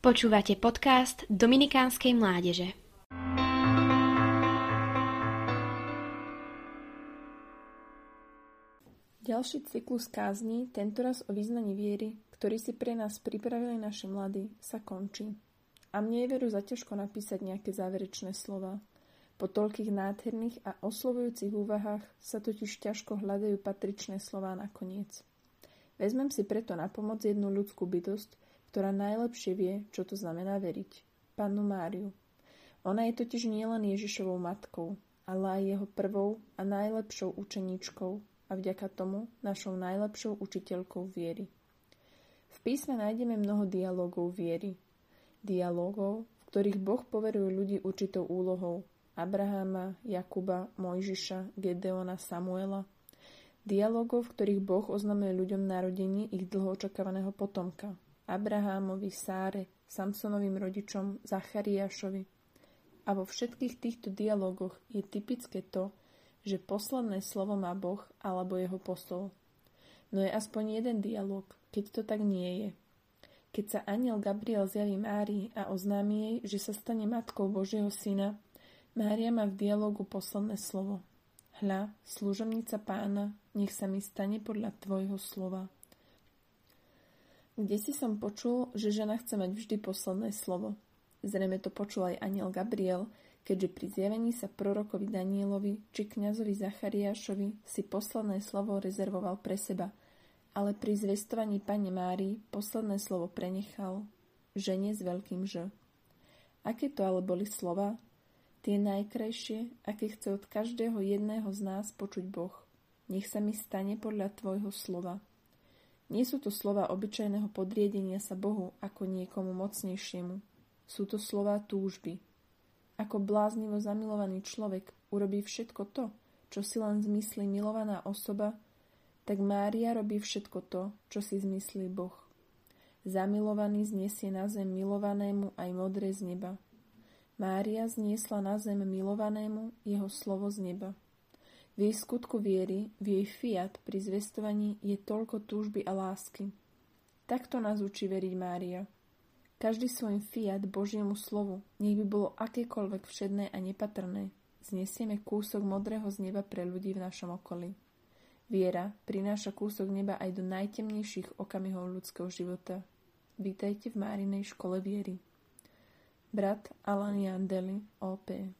Počúvate podcast Dominikánskej mládeže. Ďalší cyklus kázni, tentoraz o význaní viery, ktorý si pre nás pripravili naši mladí, sa končí. A mne je veru zaťažko napísať nejaké záverečné slova. Po toľkých nádherných a oslovujúcich úvahách sa totiž ťažko hľadajú patričné slová nakoniec. Vezmem si preto na pomoc jednu ľudskú bytosť, ktorá najlepšie vie, čo to znamená veriť. Pannu Máriu. Ona je totiž nielen Ježišovou matkou, ale aj jeho prvou a najlepšou učeníčkou a vďaka tomu našou najlepšou učiteľkou viery. V písme nájdeme mnoho dialogov viery. Dialogov, v ktorých Boh poveruje ľudí určitou úlohou. Abraháma, Jakuba, Mojžiša, Gedeona, Samuela. Dialogov, v ktorých Boh oznamuje ľuďom narodenie ich dlho očakávaného potomka, Abrahámovi, Sáre, Samsonovým rodičom, Zachariášovi. A vo všetkých týchto dialogoch je typické to, že posledné slovo má Boh alebo jeho posol. No je aspoň jeden dialog, keď to tak nie je. Keď sa aniel Gabriel zjaví Márii a oznámi jej, že sa stane matkou Božieho syna, Mária má v dialogu posledné slovo. Hľa, služobnica pána, nech sa mi stane podľa tvojho slova. Kde si som počul, že žena chce mať vždy posledné slovo. Zrejme to počul aj aniel Gabriel, keďže pri zjavení sa prorokovi Danielovi či kňazovi Zachariášovi si posledné slovo rezervoval pre seba, ale pri zvestovaní pane Márii posledné slovo prenechal žene s veľkým Ž. Aké to ale boli slova? Tie najkrajšie, aké chce od každého jedného z nás počuť Boh. Nech sa mi stane podľa Tvojho slova. Nie sú to slova obyčajného podriedenia sa Bohu ako niekomu mocnejšiemu. Sú to slova túžby. Ako bláznivo zamilovaný človek urobí všetko to, čo si len zmyslí milovaná osoba, tak Mária robí všetko to, čo si zmyslí Boh. Zamilovaný zniesie na zem milovanému aj modré z neba. Mária zniesla na zem milovanému jeho slovo z neba. Jej skutku viery, v jej fiat pri zvestovaní je toľko túžby a lásky. Takto nás učí veriť Mária. Každý svojim fiat Božiemu slovu, nech by bolo akékoľvek všedné a nepatrné, znesieme kúsok modrého z neba pre ľudí v našom okolí. Viera prináša kúsok neba aj do najtemnejších okamihov ľudského života. Vítajte v Márinej škole viery. Brat Alan Jandeli, OP